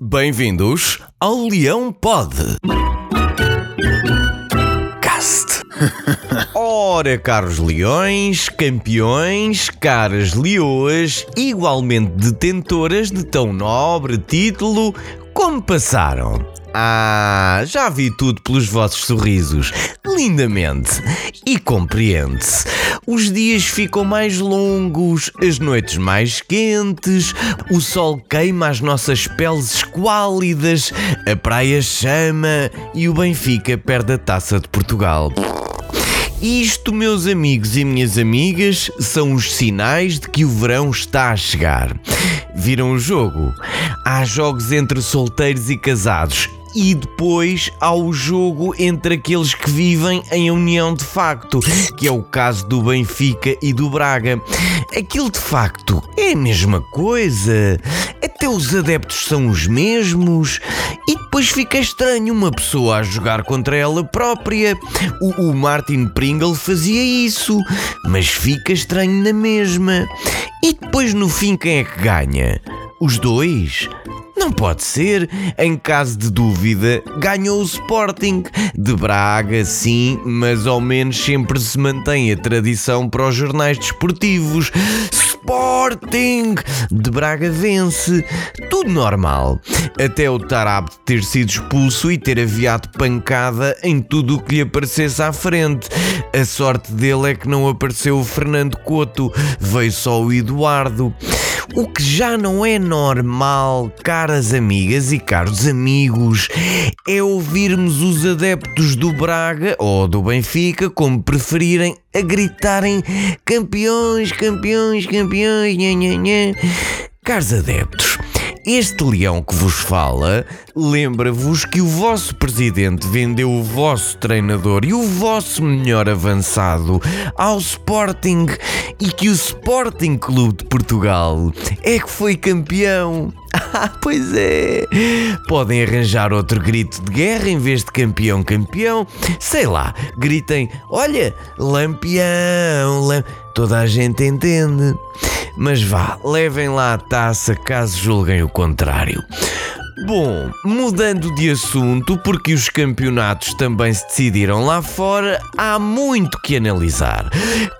Bem-vindos ao Leão Pod. Cast. Ora, caros leões, campeões, caras leoas, igualmente detentoras de tão nobre título, como passaram? Ah, já vi tudo pelos vossos sorrisos. Lindamente. E compreende-se. Os dias ficam mais longos, as noites mais quentes, o sol queima as nossas peles esquálidas, a praia chama e o Benfica perde a taça de Portugal. Isto, meus amigos e minhas amigas, são os sinais de que o verão está a chegar. Viram o jogo? Há jogos entre solteiros e casados e depois há o jogo entre aqueles que vivem em união de facto, que é o caso do Benfica e do Braga. Aquilo de facto é a mesma coisa, até os adeptos são os mesmos, e depois fica estranho uma pessoa a jogar contra ela própria. O, o Martin Pringle fazia isso, mas fica estranho na mesma. E depois no fim quem é que ganha? Os dois? Não pode ser. Em caso de dúvida, ganhou o Sporting. De Braga, sim, mas ao menos sempre se mantém a tradição para os jornais desportivos. Sporting! De Braga vence. Tudo normal. Até o Tarab ter sido expulso e ter aviado pancada em tudo o que lhe aparecesse à frente. A sorte dele é que não apareceu o Fernando Couto, veio só o Eduardo. O que já não é normal, caras amigas e caros amigos, é ouvirmos os adeptos do Braga ou do Benfica, como preferirem, a gritarem campeões, campeões, campeões, nha. Caros adeptos, este leão que vos fala lembra-vos que o vosso presidente vendeu o vosso treinador e o vosso melhor avançado ao Sporting e que o Sporting Clube de Portugal é que foi campeão. Ah, pois é! Podem arranjar outro grito de guerra em vez de campeão, campeão. Sei lá, gritem: Olha, lampião, lam... toda a gente entende. Mas vá, levem lá a taça caso julguem o contrário. Bom, mudando de assunto, porque os campeonatos também se decidiram lá fora, há muito que analisar.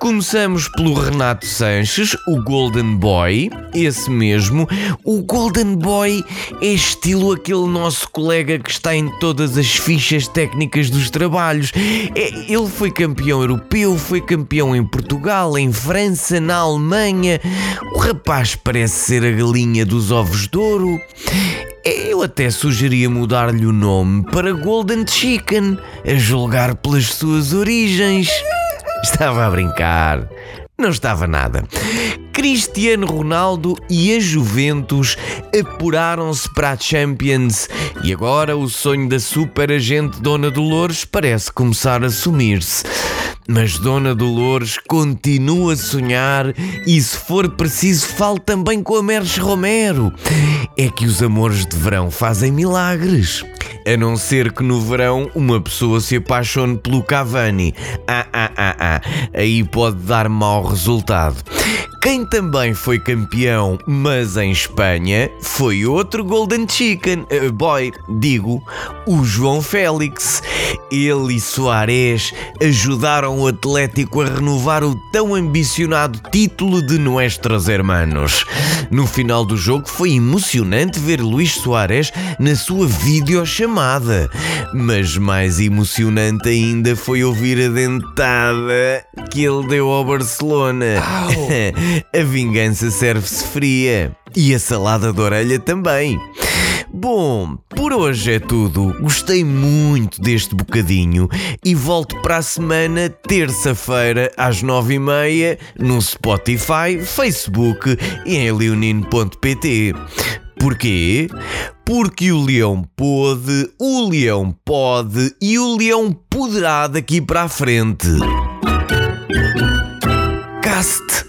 Começamos pelo Renato Sanches, o Golden Boy, esse mesmo. O Golden Boy é estilo aquele nosso colega que está em todas as fichas técnicas dos trabalhos. É, ele foi campeão europeu, foi campeão em Portugal, em França, na Alemanha. O rapaz parece ser a galinha dos ovos de ouro. Eu até sugeria mudar-lhe o nome para Golden Chicken, a julgar pelas suas origens. Estava a brincar. Não estava nada. Cristiano Ronaldo e a Juventus apuraram-se para a Champions e agora o sonho da super agente Dona Dolores parece começar a sumir-se. Mas Dona Dolores continua a sonhar e, se for preciso, fale também com a Merce Romero. É que os amores de verão fazem milagres. A não ser que no verão uma pessoa se apaixone pelo Cavani. Ah, ah, ah, ah. Aí pode dar mau resultado. Quem também foi campeão, mas em Espanha, foi outro Golden Chicken, uh, boy, digo, o João Félix. Ele e Soares ajudaram o Atlético a renovar o tão ambicionado título de Nuestros Hermanos. No final do jogo foi emocionante ver Luís Soares na sua videochamada, mas mais emocionante ainda foi ouvir a dentada que ele deu ao Barcelona. a vingança serve-se fria e a salada de orelha também. Bom, por hoje é tudo. Gostei muito deste bocadinho e volto para a semana, terça-feira, às nove e meia, no Spotify, Facebook e em leonino.pt. Porquê? Porque o leão pôde, o leão pode e o leão poderá daqui para a frente. Cast